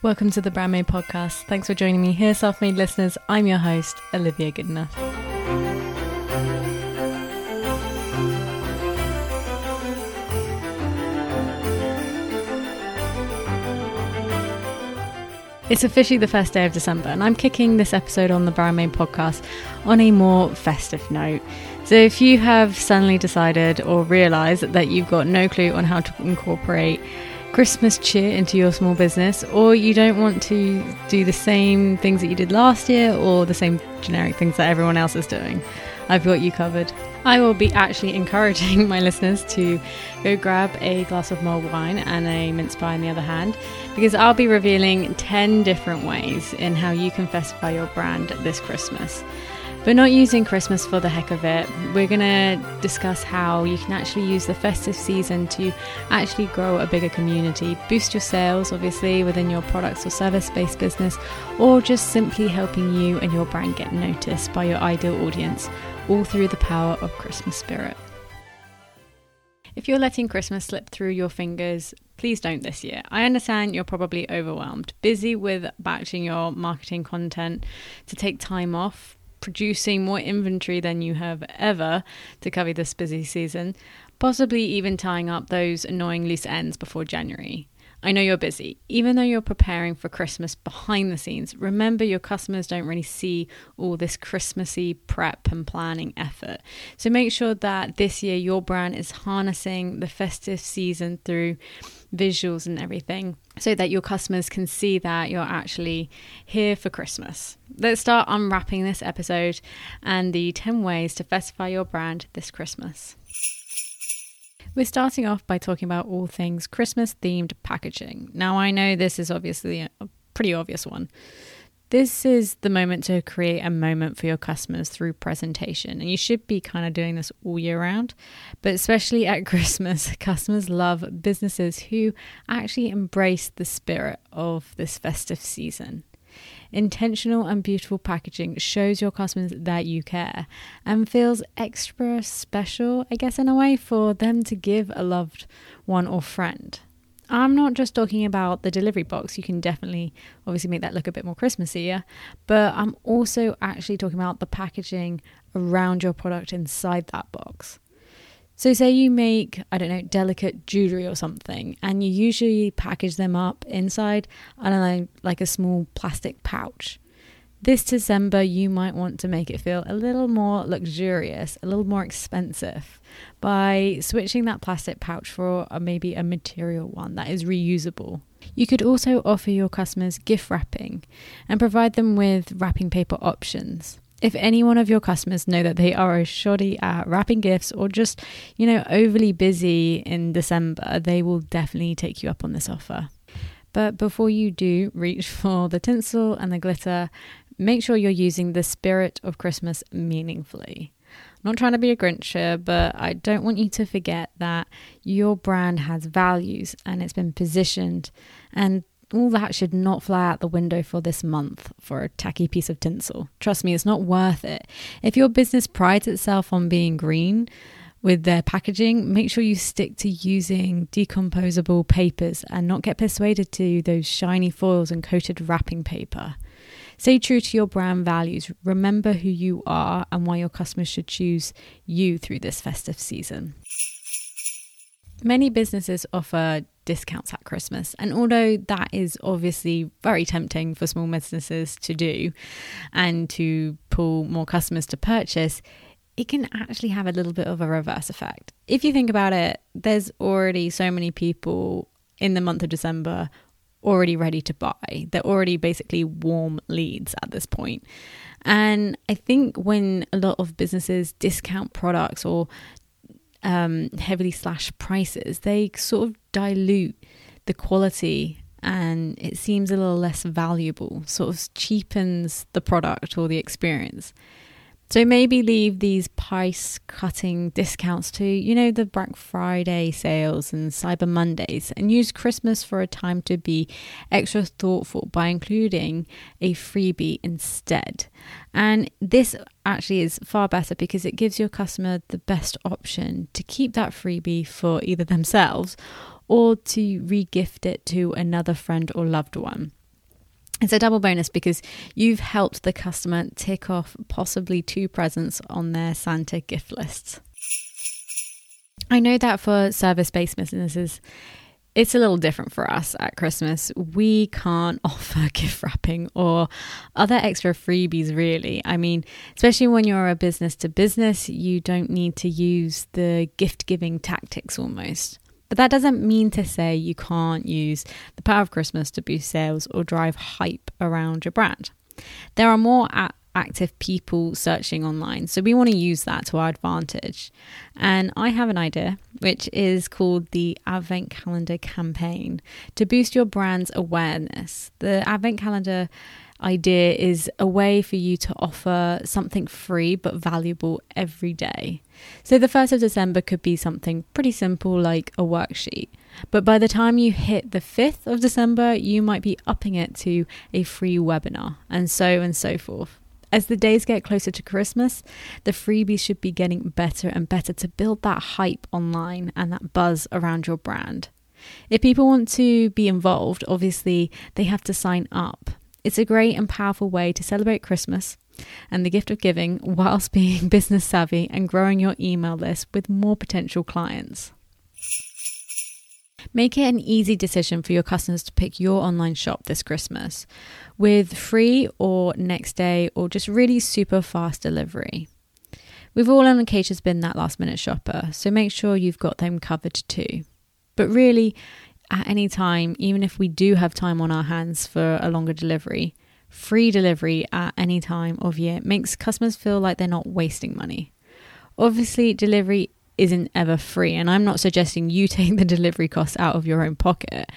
Welcome to the Brand Made Podcast. Thanks for joining me here, self made listeners. I'm your host, Olivia Goodenough. It's officially the first day of December, and I'm kicking this episode on the Brand Made podcast on a more festive note. So, if you have suddenly decided or realised that you've got no clue on how to incorporate Christmas cheer into your small business, or you don't want to do the same things that you did last year or the same generic things that everyone else is doing, I've got you covered. I will be actually encouraging my listeners to go grab a glass of mulled wine and a mince pie in the other hand because I'll be revealing 10 different ways in how you can festify your brand this Christmas. But not using Christmas for the heck of it. We're going to discuss how you can actually use the festive season to actually grow a bigger community, boost your sales, obviously, within your products or service based business, or just simply helping you and your brand get noticed by your ideal audience, all through the power of Christmas spirit. If you're letting Christmas slip through your fingers, please don't this year. I understand you're probably overwhelmed, busy with batching your marketing content to take time off, producing more inventory than you have ever to cover this busy season, possibly even tying up those annoying loose ends before January. I know you're busy. Even though you're preparing for Christmas behind the scenes, remember your customers don't really see all this Christmassy prep and planning effort. So make sure that this year your brand is harnessing the festive season through visuals and everything so that your customers can see that you're actually here for Christmas. Let's start unwrapping this episode and the 10 ways to festify your brand this Christmas. We're starting off by talking about all things Christmas themed packaging. Now, I know this is obviously a pretty obvious one. This is the moment to create a moment for your customers through presentation. And you should be kind of doing this all year round. But especially at Christmas, customers love businesses who actually embrace the spirit of this festive season. Intentional and beautiful packaging shows your customers that you care and feels extra special, I guess, in a way, for them to give a loved one or friend. I'm not just talking about the delivery box. You can definitely, obviously, make that look a bit more Christmassy, but I'm also actually talking about the packaging around your product inside that box. So, say you make, I don't know, delicate jewelry or something, and you usually package them up inside, I don't know, like a small plastic pouch. This December, you might want to make it feel a little more luxurious, a little more expensive by switching that plastic pouch for a, maybe a material one that is reusable. You could also offer your customers gift wrapping and provide them with wrapping paper options. If any one of your customers know that they are a shoddy at wrapping gifts or just, you know, overly busy in December, they will definitely take you up on this offer. But before you do reach for the tinsel and the glitter, make sure you're using the spirit of Christmas meaningfully. I'm not trying to be a Grinch here, but I don't want you to forget that your brand has values and it's been positioned, and all that should not fly out the window for this month for a tacky piece of tinsel. Trust me, it's not worth it. If your business prides itself on being green, with their packaging, make sure you stick to using decomposable papers and not get persuaded to those shiny foils and coated wrapping paper. Stay true to your brand values. Remember who you are and why your customers should choose you through this festive season. Many businesses offer discounts at Christmas, and although that is obviously very tempting for small businesses to do and to pull more customers to purchase, it can actually have a little bit of a reverse effect. If you think about it, there's already so many people in the month of December already ready to buy. They're already basically warm leads at this point. And I think when a lot of businesses discount products or um, heavily slash prices, they sort of dilute the quality and it seems a little less valuable, sort of cheapens the product or the experience. So maybe leave these price cutting discounts to, you know, the Black Friday sales and Cyber Mondays and use Christmas for a time to be extra thoughtful by including a freebie instead. And this actually is far better because it gives your customer the best option to keep that freebie for either themselves or to regift it to another friend or loved one. It's a double bonus because you've helped the customer tick off possibly two presents on their Santa gift lists. I know that for service based businesses, it's a little different for us at Christmas. We can't offer gift wrapping or other extra freebies, really. I mean, especially when you're a business to business, you don't need to use the gift giving tactics almost. But that doesn't mean to say you can't use the power of Christmas to boost sales or drive hype around your brand. There are more active people searching online, so we want to use that to our advantage. And I have an idea, which is called the Advent Calendar campaign to boost your brand's awareness. The Advent Calendar idea is a way for you to offer something free but valuable every day. So the 1st of December could be something pretty simple like a worksheet. But by the time you hit the 5th of December, you might be upping it to a free webinar, and so and so forth. As the days get closer to Christmas, the freebies should be getting better and better to build that hype online and that buzz around your brand. If people want to be involved, obviously they have to sign up. It's a great and powerful way to celebrate Christmas and the gift of giving whilst being business savvy and growing your email list with more potential clients. Make it an easy decision for your customers to pick your online shop this Christmas with free or next day or just really super fast delivery. We've all on occasions been that last minute shopper, so make sure you've got them covered too. But really, at any time, even if we do have time on our hands for a longer delivery, free delivery at any time of year makes customers feel like they're not wasting money. Obviously, delivery isn't ever free, and I'm not suggesting you take the delivery costs out of your own pocket.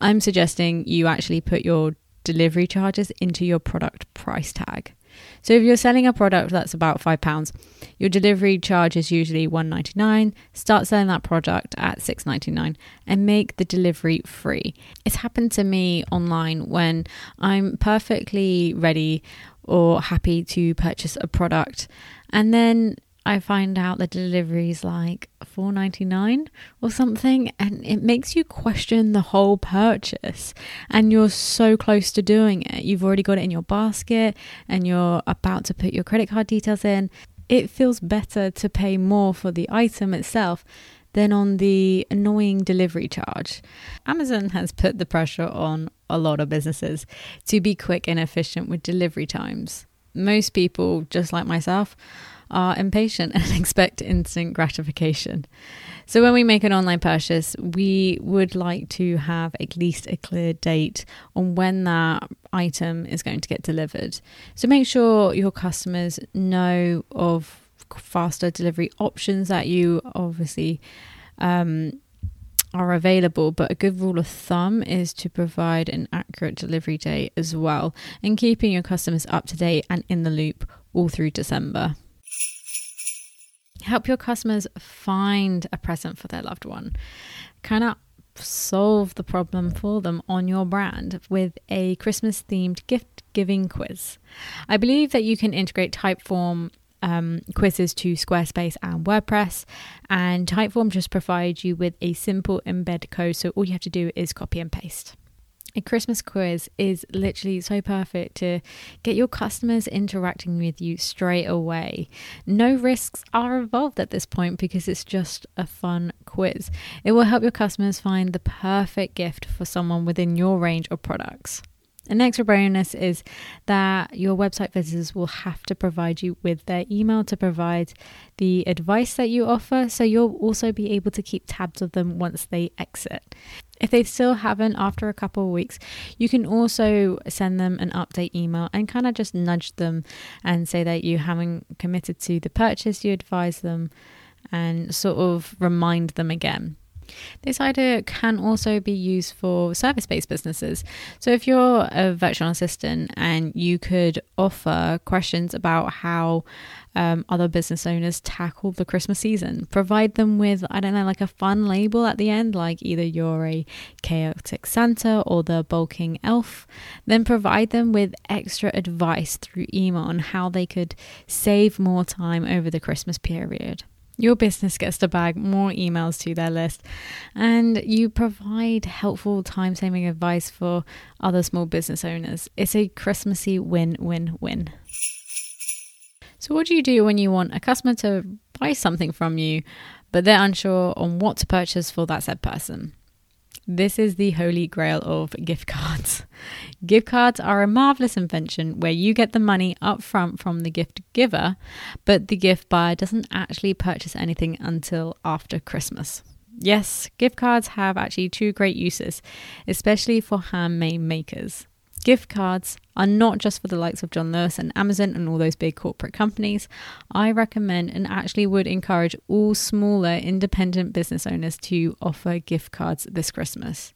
I'm suggesting you actually put your delivery charges into your product price tag. So if you're selling a product that's about £5, your delivery charge is usually $1.99. Start selling that product at $6.99 and make the delivery free. It's happened to me online when I'm perfectly ready or happy to purchase a product and then I find out the delivery is like four ninety nine or something, and it makes you question the whole purchase. And you're so close to doing it. You've already got it in your basket, and you're about to put your credit card details in. It feels better to pay more for the item itself than on the annoying delivery charge. Amazon has put the pressure on a lot of businesses to be quick and efficient with delivery times. Most people, just like myself, are impatient and expect instant gratification. So, when we make an online purchase, we would like to have at least a clear date on when that item is going to get delivered. So, make sure your customers know of faster delivery options that you obviously um, are available, but a good rule of thumb is to provide an accurate delivery date as well and keeping your customers up to date and in the loop all through December. Help your customers find a present for their loved one. Kind of solve the problem for them on your brand with a Christmas themed gift giving quiz. I believe that you can integrate Typeform um, quizzes to Squarespace and WordPress, and Typeform just provides you with a simple embed code. So all you have to do is copy and paste. A Christmas quiz is literally so perfect to get your customers interacting with you straight away. No risks are involved at this point because it's just a fun quiz. It will help your customers find the perfect gift for someone within your range of products. An extra bonus is that your website visitors will have to provide you with their email to provide the advice that you offer, so you'll also be able to keep tabs of them once they exit. If they still haven't after a couple of weeks, you can also send them an update email and kind of just nudge them and say that you haven't committed to the purchase you advise them and sort of remind them again. This idea can also be used for service based businesses. So, if you're a virtual assistant and you could offer questions about how um, other business owners tackle the Christmas season, provide them with, I don't know, like a fun label at the end, like either you're a chaotic Santa or the bulking elf, then provide them with extra advice through email on how they could save more time over the Christmas period. Your business gets to bag more emails to their list, and you provide helpful time saving advice for other small business owners. It's a Christmassy win win win. So, what do you do when you want a customer to buy something from you, but they're unsure on what to purchase for that said person? This is the holy grail of gift cards. Gift cards are a marvelous invention where you get the money up front from the gift giver, but the gift buyer doesn't actually purchase anything until after Christmas. Yes, gift cards have actually two great uses, especially for handmade makers. Gift cards are not just for the likes of John Lewis and Amazon and all those big corporate companies. I recommend and actually would encourage all smaller independent business owners to offer gift cards this Christmas.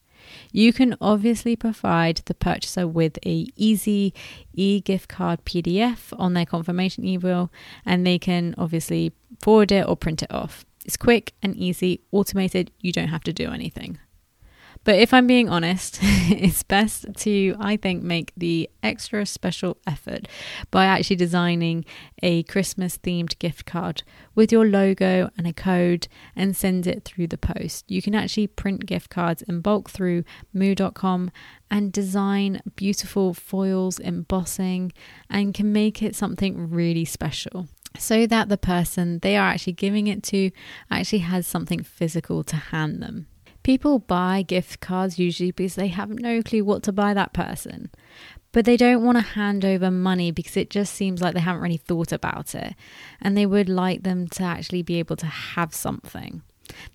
You can obviously provide the purchaser with a easy e-gift card PDF on their confirmation email and they can obviously forward it or print it off. It's quick and easy, automated, you don't have to do anything. But if I'm being honest, it's best to, I think, make the extra special effort by actually designing a Christmas themed gift card with your logo and a code and send it through the post. You can actually print gift cards in bulk through moo.com and design beautiful foils, embossing, and can make it something really special so that the person they are actually giving it to actually has something physical to hand them. People buy gift cards usually because they have no clue what to buy that person. But they don't want to hand over money because it just seems like they haven't really thought about it. And they would like them to actually be able to have something.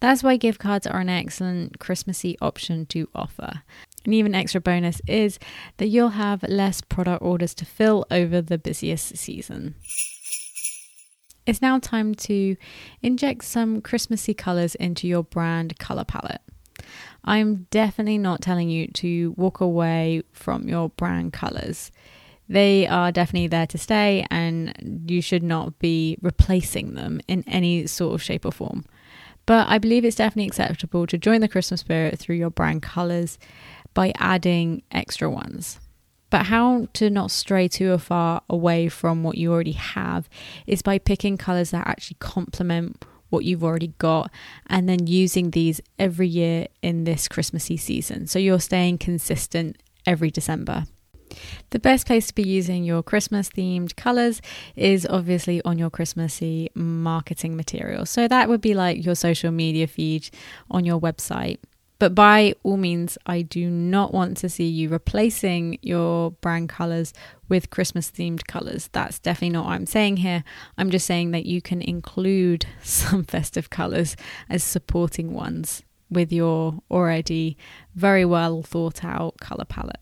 That's why gift cards are an excellent Christmassy option to offer. An even extra bonus is that you'll have less product orders to fill over the busiest season. It's now time to inject some Christmassy colours into your brand colour palette. I'm definitely not telling you to walk away from your brand colors. They are definitely there to stay, and you should not be replacing them in any sort of shape or form. But I believe it's definitely acceptable to join the Christmas spirit through your brand colors by adding extra ones. But how to not stray too far away from what you already have is by picking colors that actually complement what you've already got, and then using these every year in this Christmassy season. So you're staying consistent every December. The best place to be using your Christmas themed colors is obviously on your Christmassy marketing material. So that would be like your social media feed on your website. But by all means, I do not want to see you replacing your brand colors with Christmas themed colors. That's definitely not what I'm saying here. I'm just saying that you can include some festive colors as supporting ones with your already very well thought out color palette.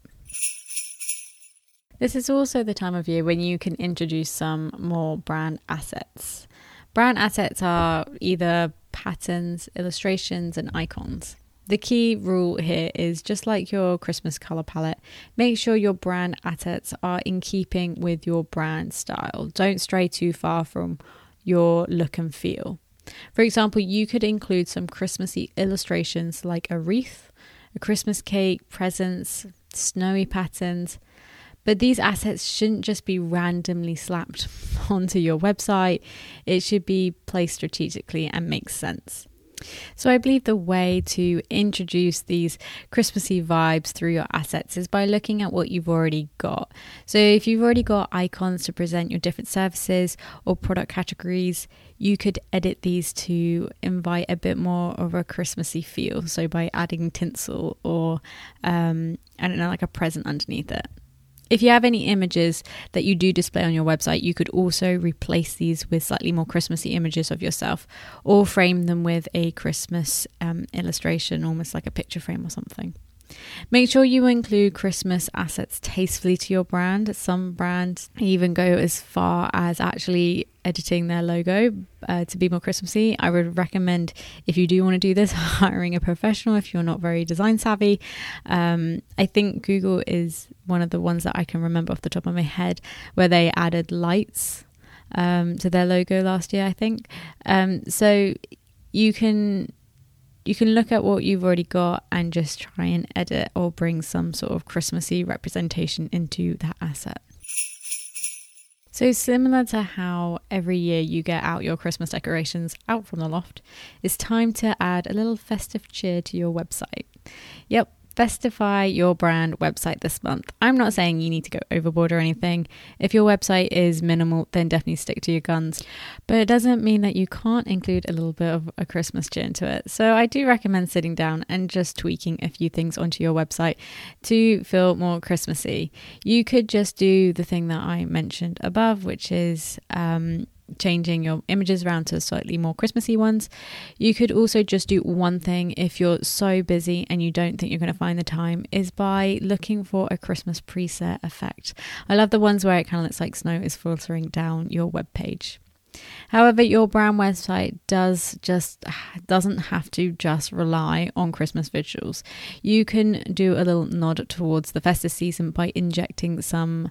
This is also the time of year when you can introduce some more brand assets. Brand assets are either patterns, illustrations, and icons. The key rule here is just like your Christmas color palette, make sure your brand assets are in keeping with your brand style. Don't stray too far from your look and feel. For example, you could include some Christmassy illustrations like a wreath, a Christmas cake, presents, snowy patterns. But these assets shouldn't just be randomly slapped onto your website. It should be placed strategically and make sense. So I believe the way to introduce these Christmassy vibes through your assets is by looking at what you've already got. So if you've already got icons to present your different services or product categories, you could edit these to invite a bit more of a Christmassy feel. So by adding tinsel or um, I don't know, like a present underneath it. If you have any images that you do display on your website, you could also replace these with slightly more Christmassy images of yourself or frame them with a Christmas um, illustration, almost like a picture frame or something. Make sure you include Christmas assets tastefully to your brand. Some brands even go as far as actually editing their logo uh, to be more Christmassy. I would recommend, if you do want to do this, hiring a professional if you're not very design savvy. Um, I think Google is one of the ones that I can remember off the top of my head where they added lights um, to their logo last year, I think. Um, so you can you can look at what you've already got and just try and edit or bring some sort of Christmassy representation into that asset. So, similar to how every year you get out your Christmas decorations out from the loft, it's time to add a little festive cheer to your website. Yep, Festify your brand website this month. I'm not saying you need to go overboard or anything. If your website is minimal, then definitely stick to your guns. But it doesn't mean that you can't include a little bit of a Christmas cheer into it. So I do recommend sitting down and just tweaking a few things onto your website to feel more Christmassy. You could just do the thing that I mentioned above, which is um, changing your images around to slightly more Christmassy ones. You could also just do one thing if you're so busy and you don't think you're going to find the time is by looking for a Christmas preset effect. I love the ones where it kind of looks like snow is filtering down your web page. However, your brand website does just doesn't have to just rely on Christmas visuals. You can do a little nod towards the festive season by injecting some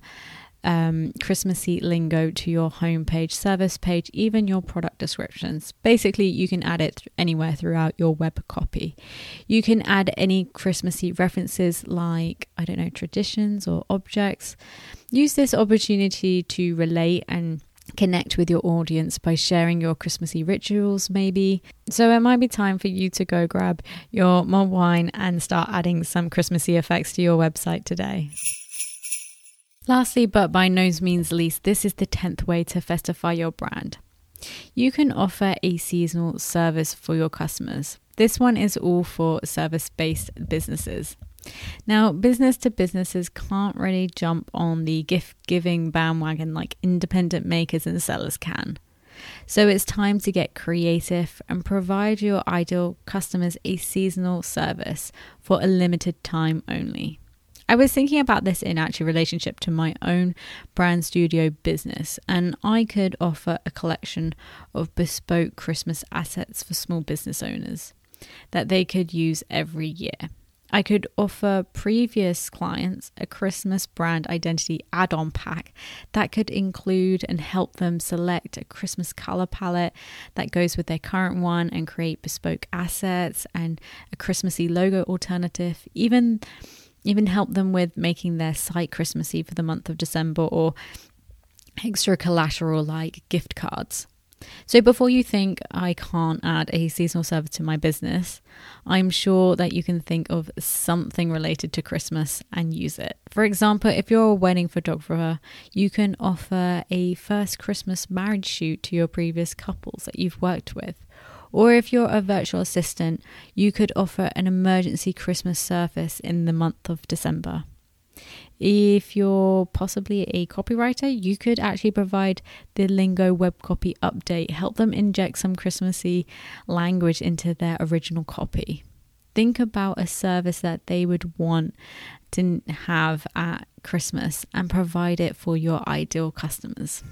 um, Christmassy lingo to your homepage, service page, even your product descriptions. Basically, you can add it anywhere throughout your web copy. You can add any Christmassy references like, I don't know, traditions or objects. Use this opportunity to relate and connect with your audience by sharing your Christmassy rituals, maybe. So it might be time for you to go grab your mulled wine and start adding some Christmassy effects to your website today. Lastly, but by no means least, this is the 10th way to festify your brand. You can offer a seasonal service for your customers. This one is all for service based businesses. Now, business to businesses can't really jump on the gift giving bandwagon like independent makers and sellers can. So it's time to get creative and provide your ideal customers a seasonal service for a limited time only. I was thinking about this in actual relationship to my own brand studio business, and I could offer a collection of bespoke Christmas assets for small business owners that they could use every year. I could offer previous clients a Christmas brand identity add on pack that could include and help them select a Christmas color palette that goes with their current one and create bespoke assets and a Christmassy logo alternative. Even even help them with making their site Christmassy for the month of December or extra collateral like gift cards. So before you think I can't add a seasonal service to my business, I'm sure that you can think of something related to Christmas and use it. For example, if you're a wedding photographer, you can offer a first Christmas marriage shoot to your previous couples that you've worked with. Or if you're a virtual assistant, you could offer an emergency Christmas service in the month of December. If you're possibly a copywriter, you could actually provide the Lingo web copy update, help them inject some Christmassy language into their original copy. Think about a service that they would want to have at Christmas and provide it for your ideal customers.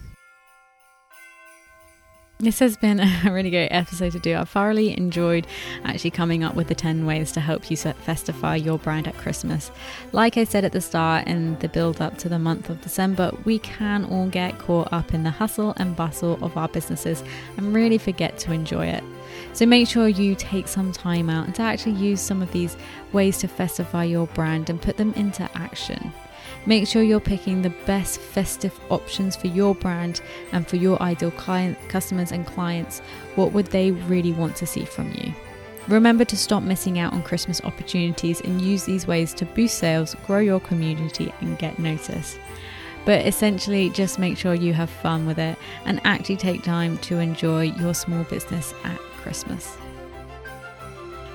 This has been a really great episode to do. I've thoroughly enjoyed actually coming up with the 10 ways to help you festify your brand at Christmas. Like I said at the start, in the build up to the month of December, we can all get caught up in the hustle and bustle of our businesses and really forget to enjoy it. So make sure you take some time out and to actually use some of these ways to festify your brand and put them into action. Make sure you're picking the best festive options for your brand and for your ideal client, customers and clients. What would they really want to see from you? Remember to stop missing out on Christmas opportunities and use these ways to boost sales, grow your community, and get noticed. But essentially, just make sure you have fun with it and actually take time to enjoy your small business at Christmas.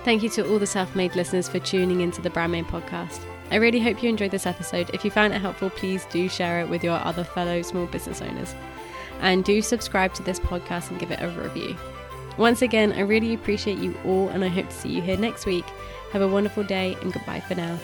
Thank you to all the self made listeners for tuning into the Brandmade podcast. I really hope you enjoyed this episode. If you found it helpful, please do share it with your other fellow small business owners. And do subscribe to this podcast and give it a review. Once again, I really appreciate you all, and I hope to see you here next week. Have a wonderful day, and goodbye for now.